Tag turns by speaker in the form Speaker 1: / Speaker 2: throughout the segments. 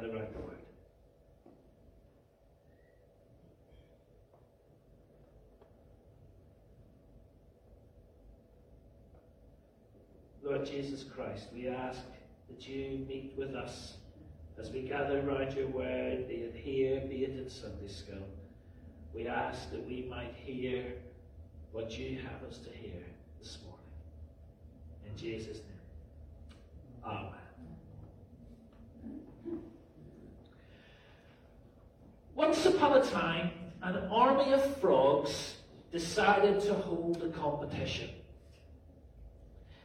Speaker 1: the. Lord Jesus Christ, we ask that you meet with us as we gather around your word, be it here, be it in Sunday school. We ask that we might hear what you have us to hear this morning. In Jesus' name. Amen. Once upon a time, an army of frogs decided to hold a competition.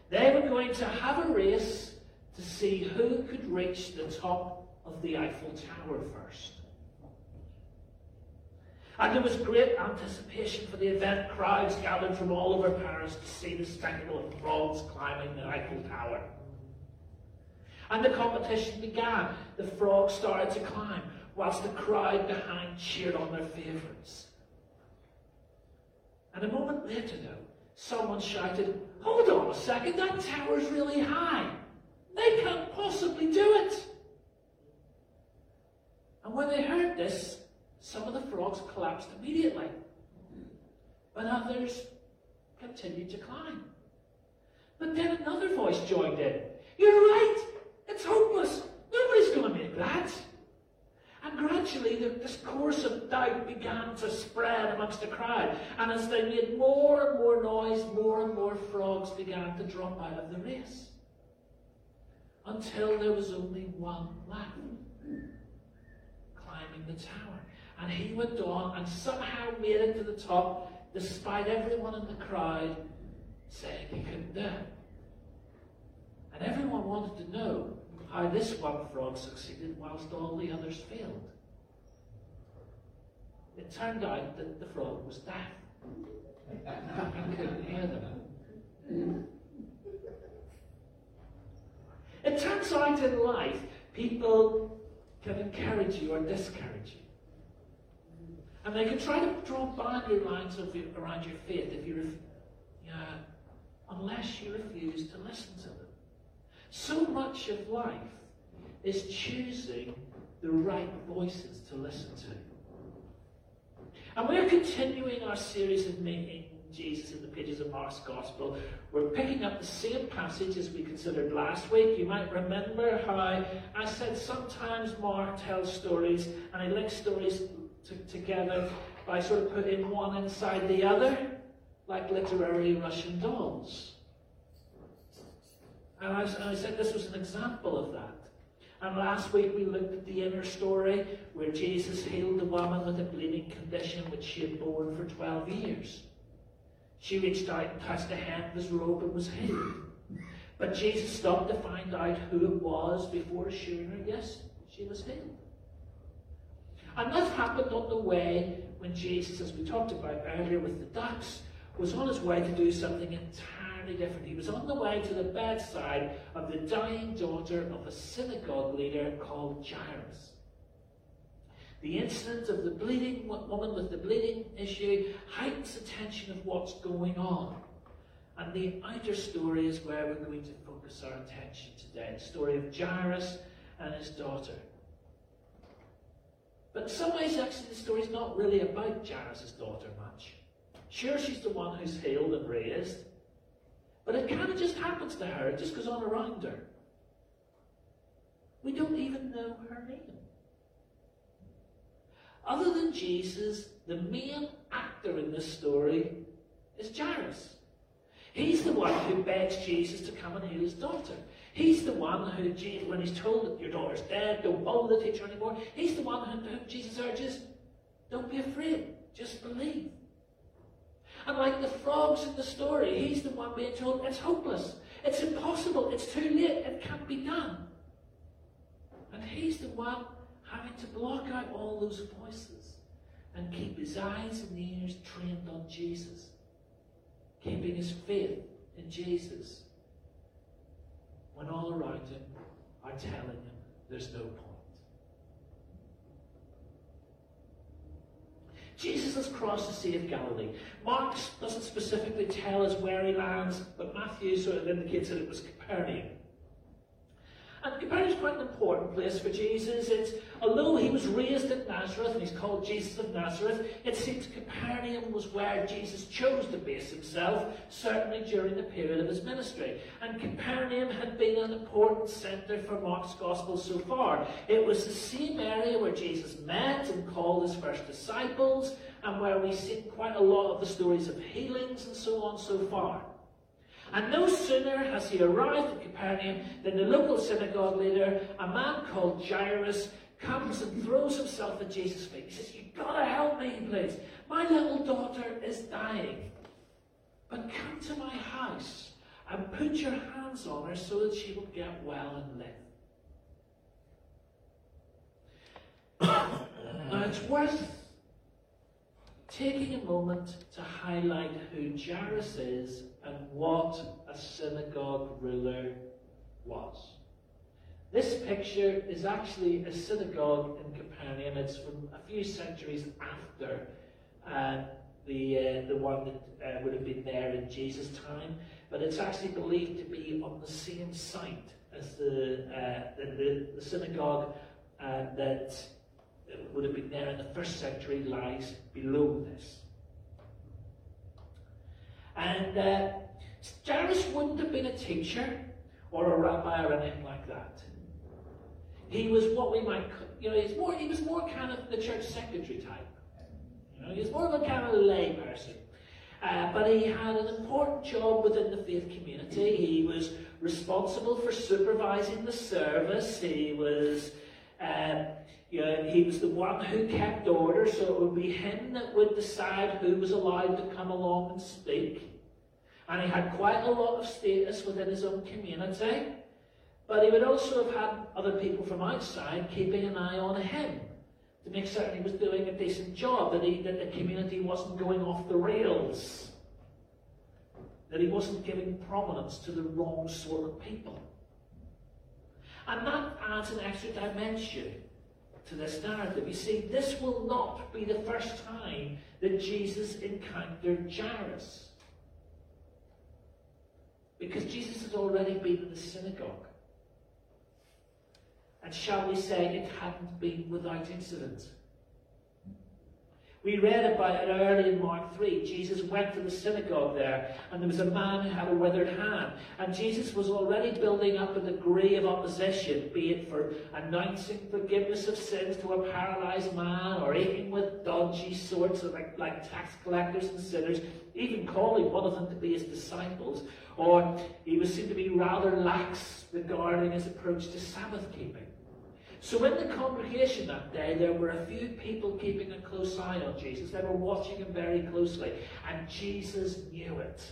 Speaker 1: They were going to have a race to see who could reach the top of the Eiffel Tower first. And there was great anticipation for the event. Crowds gathered from all over Paris to see the spectacle of frogs climbing the Eiffel Tower. And the competition began. The frogs started to climb, whilst the crowd behind cheered on their favourites. And a moment later, though, someone shouted, Hold on a second, that tower's really high. They can't possibly do it. And when they heard this, some of the frogs collapsed immediately, but others continued to climb. But then another voice joined in. You're right, it's hopeless. Nobody's going to make that. And gradually, this course of doubt began to spread amongst the crowd. And as they made more and more noise, more and more frogs began to drop out of the race. Until there was only one left, climbing the tower. And he went on and somehow made it to the top, despite everyone in the crowd saying he couldn't do it. And everyone wanted to know how this one frog succeeded whilst all the others failed. It turned out that the frog was deaf. couldn't hear them. It turns out in life, people can encourage you or discourage you. And they can try to draw boundary lines around your faith if you, yeah, unless you refuse to listen to them. So much of life is choosing the right voices to listen to. And we're continuing our series of meeting Jesus in the pages of Mark's Gospel. We're picking up the same passage as we considered last week. You might remember how I said sometimes Mark tells stories and he links stories to, together by sort of putting one inside the other, like literary Russian dolls. And I, I said this was an example of that. And last week we looked at the inner story where Jesus healed the woman with a bleeding condition which she had borne for 12 years. She reached out and touched the hem of his robe and was healed. But Jesus stopped to find out who it was before assuring her, yes, she was healed. And that happened on the way when Jesus, as we talked about earlier with the ducks, was on his way to do something entirely different. He was on the way to the bedside of the dying daughter of a synagogue leader called Jairus. The incident of the bleeding woman with the bleeding issue heightens attention of what's going on. And the outer story is where we're going to focus our attention today. The story of Jairus and his daughter. But in some ways, actually, the story is not really about Jairus' daughter much. Sure, she's the one who's healed and raised, but it kind of just happens to her. It just goes on around her. We don't even know her name. Other than Jesus, the main actor in this story is Jairus. He's the one who begs Jesus to come and heal his daughter. He's the one who, when he's told that your daughter's dead, don't bother the teacher anymore, he's the one who Jesus urges, don't be afraid, just believe. And like the frogs in the story, he's the one being told, it's hopeless, it's impossible, it's too late, it can't be done. And he's the one having to block out all those voices and keep his eyes and ears trained on Jesus, keeping his faith in Jesus. When all around him are telling him there's no point. Jesus has crossed the Sea of Galilee. Mark doesn't specifically tell us where he lands, but Matthew sort of indicates that it was Capernaum. And Capernaum is quite an important place for Jesus. It's, although he was raised at Nazareth and he's called Jesus of Nazareth, it seems Capernaum was where Jesus chose to base himself, certainly during the period of his ministry. And Capernaum had been an important centre for Mark's Gospel so far. It was the same area where Jesus met and called his first disciples, and where we see quite a lot of the stories of healings and so on so far. And no sooner has he arrived at Capernaum than the local synagogue leader, a man called Jairus, comes and throws himself at Jesus' feet. He says, You've got to help me, please. My little daughter is dying. But come to my house and put your hands on her so that she will get well and live. now, it's worth taking a moment to highlight who Jairus is and what a synagogue ruler was. This picture is actually a synagogue in Capernaum. It's from a few centuries after uh, the, uh, the one that uh, would have been there in Jesus' time, but it's actually believed to be on the same site as the, uh, the, the, synagogue uh, that would have been there in the first century lies below this. And uh, Jairus wouldn't have been a teacher or a rabbi or anything like that. He was what we might, you know, he's more, he was more kind of the church secretary type. You know, he was more of a kind of lay person. Uh, but he had an important job within the faith community. He was responsible for supervising the service. He was, he was the one who kept order, so it would be him that would decide who was allowed to come along and speak. And he had quite a lot of status within his own community. But he would also have had other people from outside keeping an eye on him to make certain he was doing a decent job, that, he, that the community wasn't going off the rails, that he wasn't giving prominence to the wrong sort of people. And that adds an extra dimension to this narrative. You see, this will not be the first time that Jesus encountered Jairus. Because Jesus had already been in the synagogue. And shall we say, it hadn't been without incident. We read about it early in Mark 3. Jesus went to the synagogue there, and there was a man who had a withered hand. And Jesus was already building up a degree of opposition, be it for announcing forgiveness of sins to a paralyzed man, or eating with dodgy sorts of like, like tax collectors and sinners, even calling one of them to be his disciples. Or he was seen to be rather lax regarding his approach to Sabbath keeping. So in the congregation that day, there were a few people keeping a close eye on Jesus. They were watching him very closely. And Jesus knew it.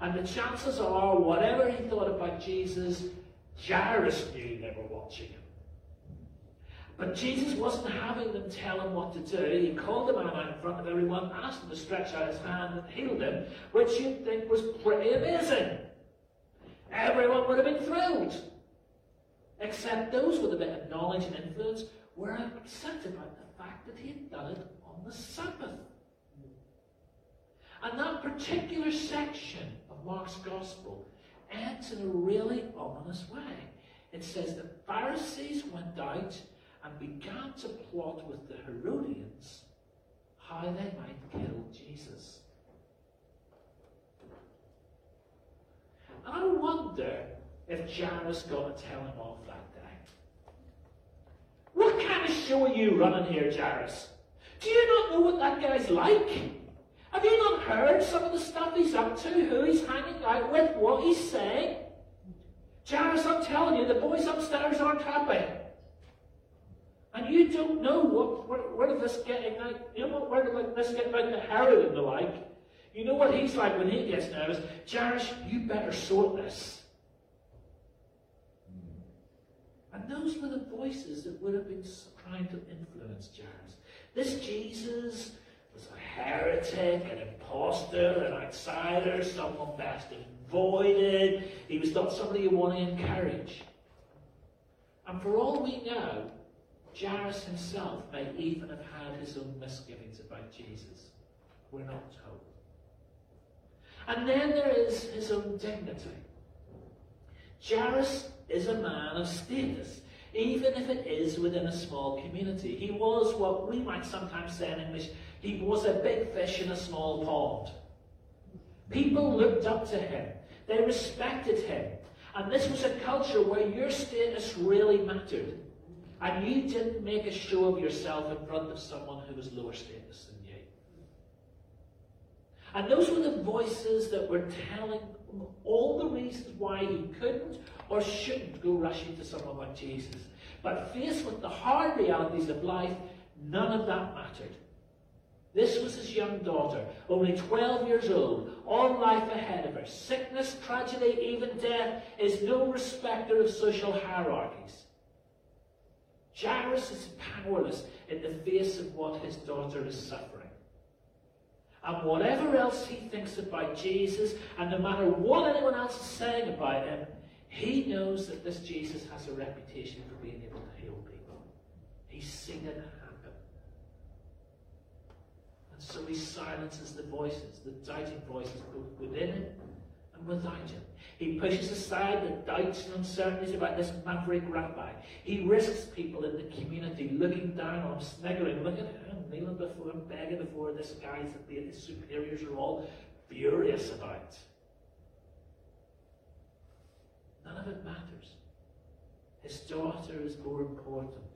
Speaker 1: And the chances are, whatever he thought about Jesus, Jairus knew they were watching him. But Jesus wasn't having them tell him what to do. He called the man out in front of everyone, asked him to stretch out his hand and healed him, which you'd think was pretty amazing. Everyone would have been thrilled. Except those with a bit of knowledge and influence were upset about the fact that he had done it on the Sabbath. And that particular section of Mark's Gospel ends in a really ominous way. It says the Pharisees went out and began to plot with the Herodians how they might kill Jesus. And I wonder if Jairus got to tell him off that day. What kind of show are you running here, Jairus? Do you not know what that guy's like? Have you not heard some of the stuff he's up to, who he's hanging out with, what he's saying? Jairus, I'm telling you, the boys upstairs aren't happy. And you don't know what, where, where this getting out, you know what, where this getting out to Herod and the like. You know what he's like when he gets nervous. Jairus, you better sort this. And those were the voices that would have been trying to influence Jairus. This Jesus was a heretic, an impostor, an outsider, someone best avoided. He was not somebody you want to encourage. And for all we know, Jairus himself may even have had his own misgivings about Jesus. We're not told. And then there is his own dignity. Jairus is a man of status, even if it is within a small community. He was what we might sometimes say in English, he was a big fish in a small pond. People looked up to him. They respected him. And this was a culture where your status really mattered. And you didn't make a show of yourself in front of someone who was lower status than you. And those were the voices that were telling all the reasons why he couldn't or shouldn't go rushing to someone like Jesus. But faced with the hard realities of life, none of that mattered. This was his young daughter, only 12 years old, all life ahead of her. Sickness, tragedy, even death is no respecter of social hierarchies. Jairus is powerless in the face of what his daughter is suffering. And whatever else he thinks about Jesus, and no matter what anyone else is saying about him, he knows that this Jesus has a reputation for being able to heal people. He's seen it happen. And so he silences the voices, the doubting voices both within him and without him. He pushes aside the doubts and uncertainties about this maverick rabbi. He risks people in the community looking down on him, sniggering, look at him, kneeling before him, begging before this guy that his superiors are all furious about. None of it matters. His daughter is more important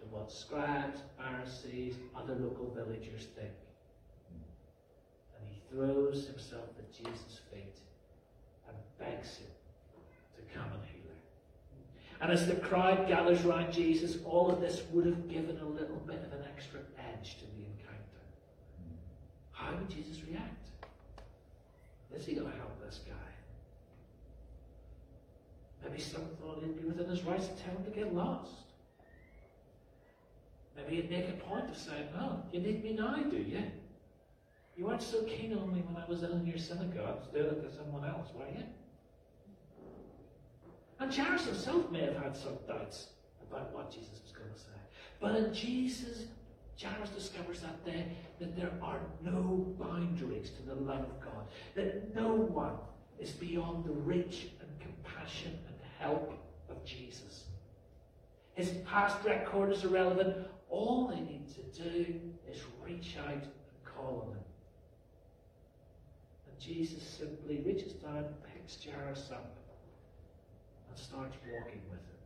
Speaker 1: than what scribes, Pharisees, other local villagers think And he throws himself at Jesus' feet and begs him to come and. And as the crowd gathers around Jesus, all of this would have given a little bit of an extra edge to the encounter. How would Jesus react? Is he going to help this guy? Maybe some thought he'd be within his rights to tell him to get lost. Maybe he'd make a point of saying, No, you need me now, do you? You weren't so keen on me when I was in your synagogue. Doing it to someone else, were you? And Jairus himself may have had some doubts about what Jesus was going to say. But in Jesus, Jairus discovers that day that there are no boundaries to the love of God, that no one is beyond the reach and compassion and help of Jesus. His past record is irrelevant. All they need to do is reach out and call on him. And Jesus simply reaches down, and picks Jairus up, and starts walking with him.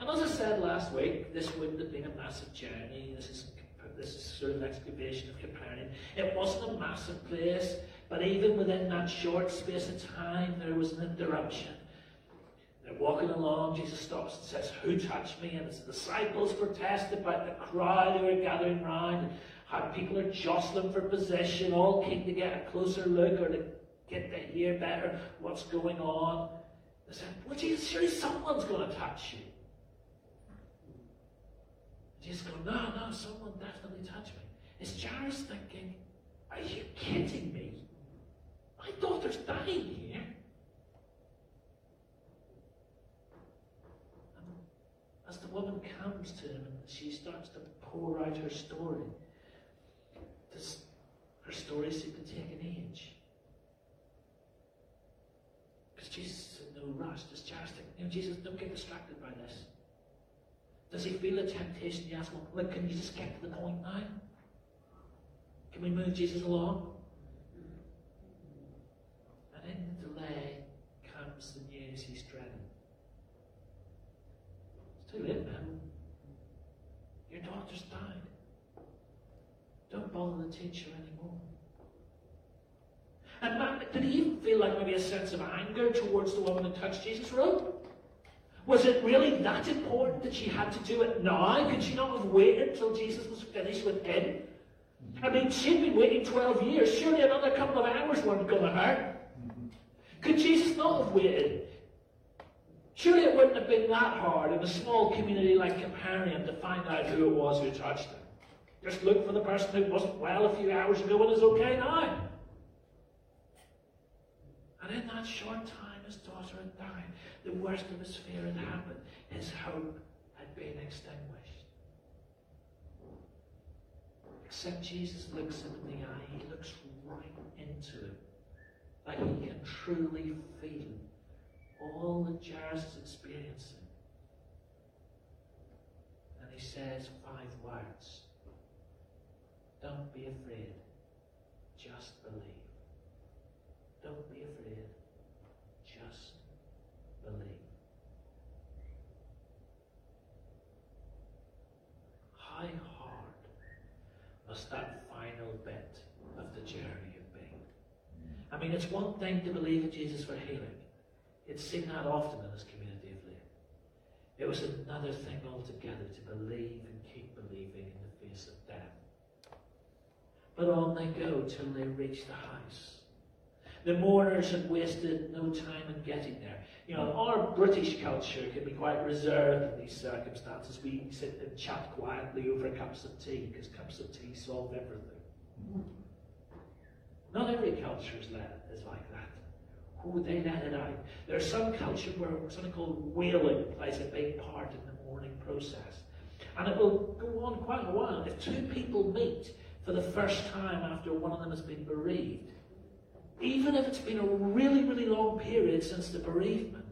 Speaker 1: And as I said last week, this wouldn't have been a massive journey. This is this is sort of an excavation of Capernaum. It wasn't a massive place, but even within that short space of time, there was an interruption. They're walking along, Jesus stops and says, Who touched me? And his disciples protest about the crowd who are gathering round how people are jostling for position, all keen to get a closer look or to get to hear better what's going on. They said, Well, Jesus, surely someone's going to touch you. Jesus goes, No, no, someone definitely touched me. Is Jairus thinking, Are you kidding me? My daughter's dying here. As the woman comes to him and she starts to pour out her story, does her story seem to take an age? Jesus in no rush. Jairus think, you know, Jesus, don't get distracted by this? Does he feel a temptation? He asks, well, can you just get to the point now? Can we move Jesus along? And in the delay comes the news he's dreading. It's too late now. Your daughter's died. Don't bother the teacher anymore. And did he even feel like maybe a sense of anger towards the woman who touched Jesus' robe? Was it really that important that she had to do it now? Could she not have waited till Jesus was finished with him? I mean, she'd been waiting 12 years. Surely another couple of hours weren't going to hurt. Could Jesus not have waited? Surely it wouldn't have been that hard in a small community like Capernaum to find out who it was who touched him. Just look for the person who wasn't well a few hours ago and is okay now. And in that short time, his daughter had died. The worst of his fear had happened. His hope had been extinguished. Except Jesus looks him in the eye. He looks right into him. Like he can truly feel all that Jairus is experiencing. And he says five words. Don't be afraid. Just believe. Don't be afraid. Just believe. How hard must that final bit of the journey have been? I mean, it's one thing to believe in Jesus for healing. It's seen that often in this community of late. It was another thing altogether to believe and keep believing in the face of death. But on they go till they reach the house. The mourners had wasted no time in getting there. You know, our British culture can be quite reserved in these circumstances. We sit and chat quietly over cups of tea because cups of tea solve everything. Not every culture is, like that. Oh, they let it out. There's some culture where something called wailing plays a big part in the mourning process. And it will go on quite a while. If two people meet for the first time after one of them has been bereaved, even if it's been a really, really long period since the bereavement,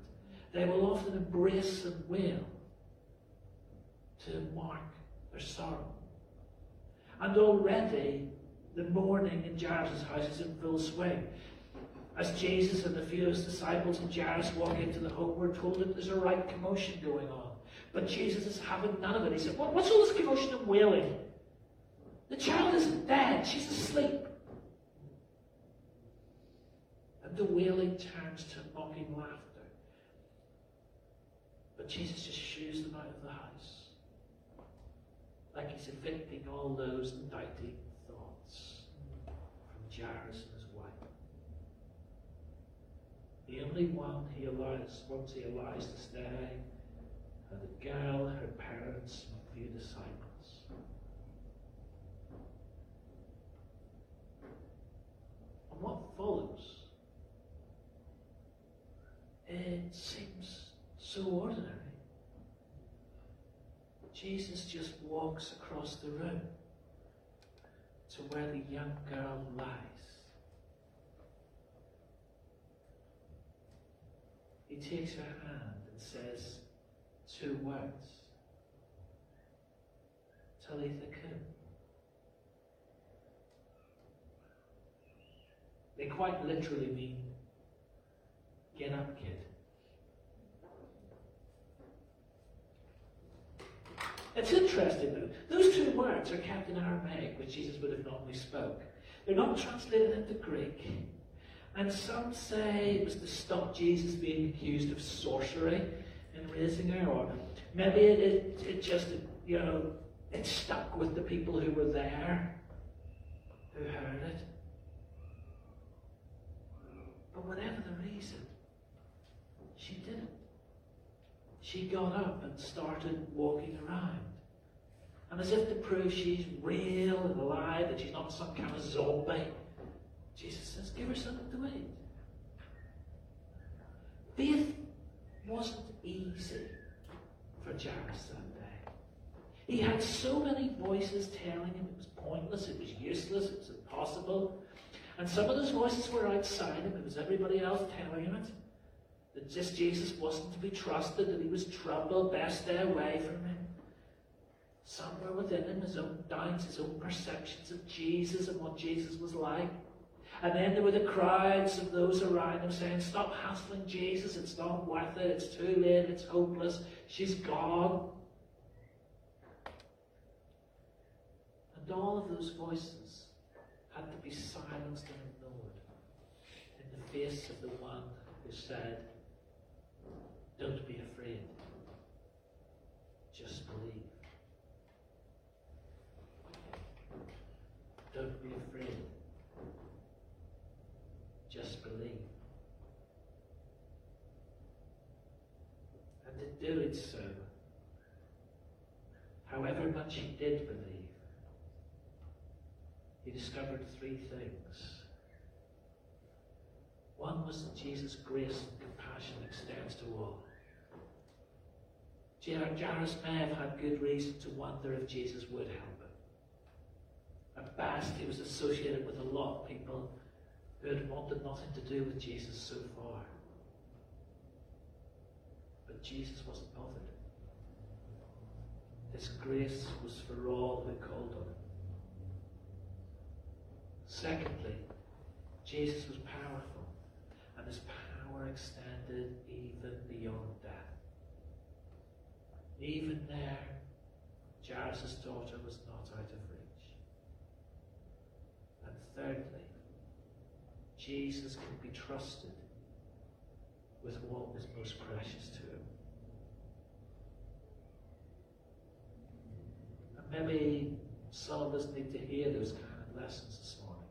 Speaker 1: they will often embrace and wail to mark their sorrow. And already the mourning in Jairus' house is in full swing. As Jesus and a few of his disciples and Jairus walk into the home, we're told that there's a right commotion going on. But Jesus is having none of it. He said, What's all this commotion and wailing? The child isn't dead, she's asleep. And the wailing turns to mocking laughter. But Jesus just shoos them out of the house. Like he's evicting all those doubting thoughts from Jairus and his wife. The only one he allows, once he allows to stay, are the girl, her parents, and a few disciples. And what follows it seems so ordinary. Jesus just walks across the room to where the young girl lies. He takes her hand and says two words. Talitha kum. They quite literally mean Get up, kid. It's interesting though. Those two words are kept in Aramaic, which Jesus would have normally spoke. They're not translated into Greek. And some say it was to stop Jesus being accused of sorcery in raising her, or maybe it, it, it just, you know, it stuck with the people who were there, who heard it. But whatever the reason, she didn't. She got up and started walking around. And as if to prove she's real and alive, that she's not some kind of zombie, Jesus says, give her something to eat. Faith wasn't easy for Jairus that day. He had so many voices telling him it was pointless, it was useless, it was impossible. And some of those voices were outside him, it was everybody else telling him it that just Jesus wasn't to be trusted, that he was troubled, best stay away from him. Somewhere within him, his own doubts, his own perceptions of Jesus and what Jesus was like. And then there were the crowds of those around him saying, Stop hassling Jesus, it's not worth it, it's too late, it's hopeless, she's gone. And all of those voices had to be silenced and ignored in the face of the one who said, don't be afraid. Just believe. Don't be afraid. Just believe. And to do it so, however much he did believe, he discovered three things. One was that Jesus' grace and compassion extends to all. Jairus may have had good reason to wonder if Jesus would help him. At best, he was associated with a lot of people who had wanted nothing to do with Jesus so far. But Jesus wasn't bothered. His grace was for all who called on him. Secondly, Jesus was powerful, and his power extended even beyond. Even there, Jairus' daughter was not out of reach. And thirdly, Jesus could be trusted with what was most precious to him. And maybe some of us need to hear those kind of lessons this morning.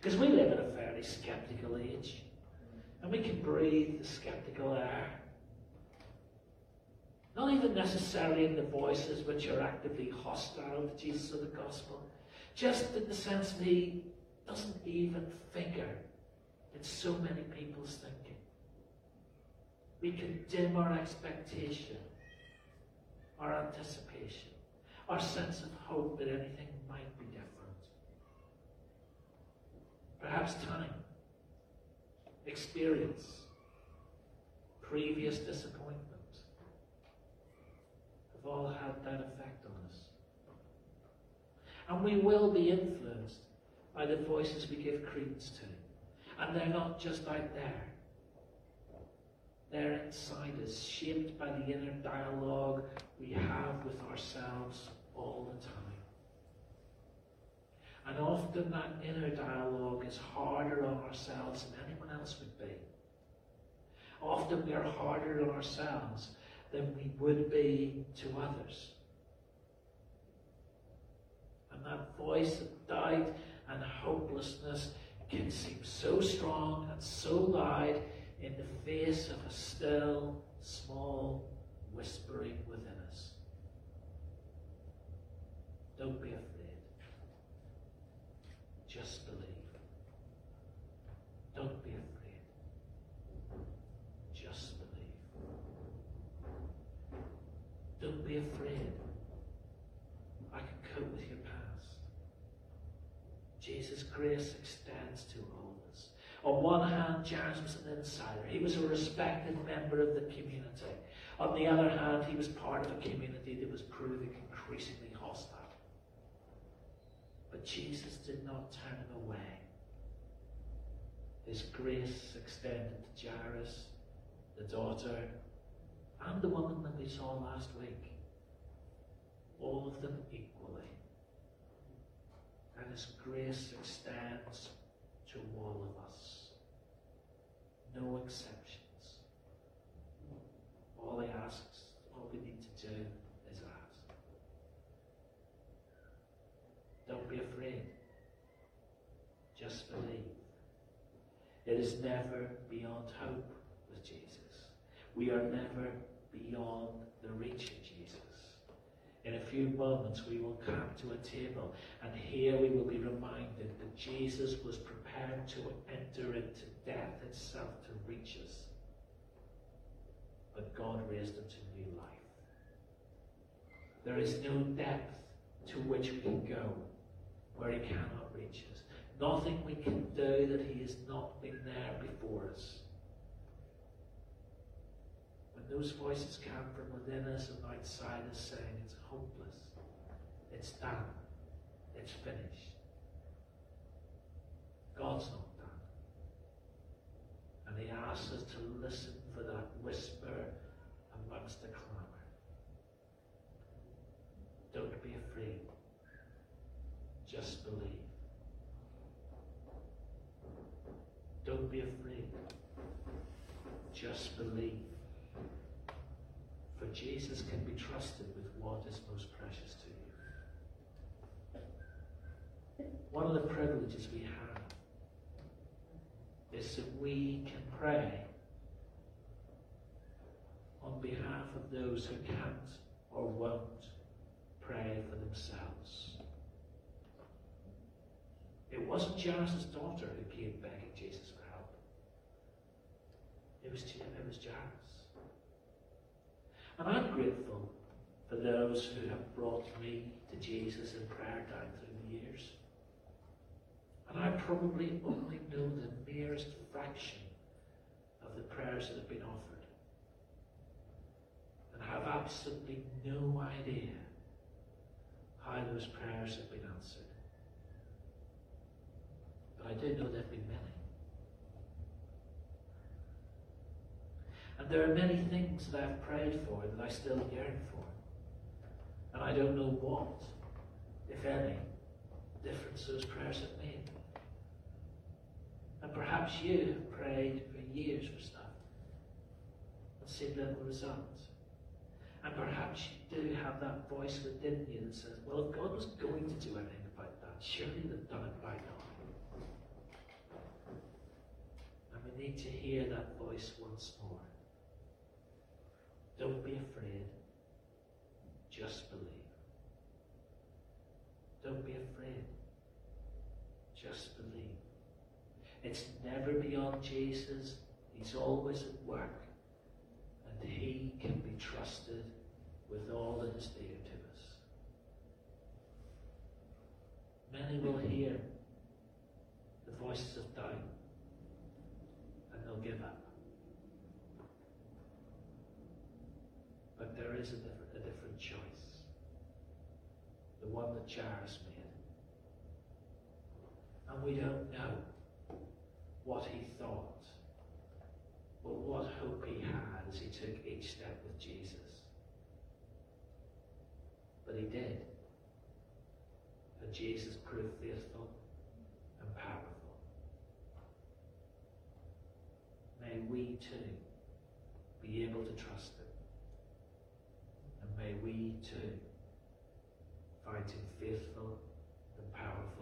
Speaker 1: Because we live in a fairly skeptical age. And we can breathe the skeptical air. Not even necessarily in the voices which are actively hostile to Jesus or the gospel, just in the sense that he doesn't even figure in so many people's thinking. We can dim our expectation, our anticipation, our sense of hope that anything might be different. Perhaps time, experience, previous disappointment all had that effect on us. And we will be influenced by the voices we give credence to. And they're not just out there. They're inside us, shaped by the inner dialogue we have with ourselves all the time. And often that inner dialogue is harder on ourselves than anyone else would be. Often we are harder on ourselves than we would be to others. And that voice of doubt and hopelessness can seem so strong and so loud in the face of a still, small whispering within us. Don't be afraid. Just believe. Don't be afraid. Just believe. Don't be afraid. I can cope with your past. Jesus' grace extends to all of us. On Jairus was an insider. He was a respected member of the community. On the other hand, he was part of a community that was proving increasingly hostile. But Jesus did not turn him away. His grace extended to Jairus, the daughter, and the woman that we saw last week. All of them equally. And His grace extends to all of us. No exceptions. All He asks, all we need to do is ask. Don't be afraid. Just believe. It is never beyond hope with Jesus. We are never beyond the reach of Jesus. In a few moments, we will come mm. to a table, and here we will be reminded that Jesus was prepared to enter into death itself to reach us. But God raised him to new life. There is no depth to which we can go where he cannot reach us. Nothing we can do that he is not been there before us. When those voices come from within us and outside us saying it's hopeless, it's done, it's finished. God's not done. And he asks us to listen for that whisper amongst the clamour. Don't be afraid. Just believe. Don't be afraid. Just believe. Jesus can be trusted with what is most precious to you. One of the privileges we have is that we can pray on behalf of those who can't or won't pray for themselves. It wasn't Jairus' daughter who came begging Jesus for help. It was, it was Jairus. And I'm grateful for those who have brought me to Jesus in prayer down through the years. And I probably only know the merest fraction of the prayers that have been offered. And I have absolutely no idea how those prayers have been answered. But I do know there have been many. And there are many things that I've prayed for that I still yearn for. And I don't know what, if any, difference those prayers have made. And perhaps you have prayed for years for stuff and seen little results. And perhaps you do have that voice within you that says, well, if God was going to do anything about that, surely he'd have done it by now. And we need to hear that voice once more. Don't be afraid. Just believe. Don't be afraid. Just believe. It's never beyond Jesus. He's always at work. And he can be trusted with all that is dear to us. Many will hear the voices of doubt and they'll give up. But there is a different, a different choice. The one that Jairus made. And we don't know what he thought, but what hope he had as he took each step with Jesus. But he did. And Jesus proved faithful and powerful. May we too be able to trust him. May we too find him faithful and powerful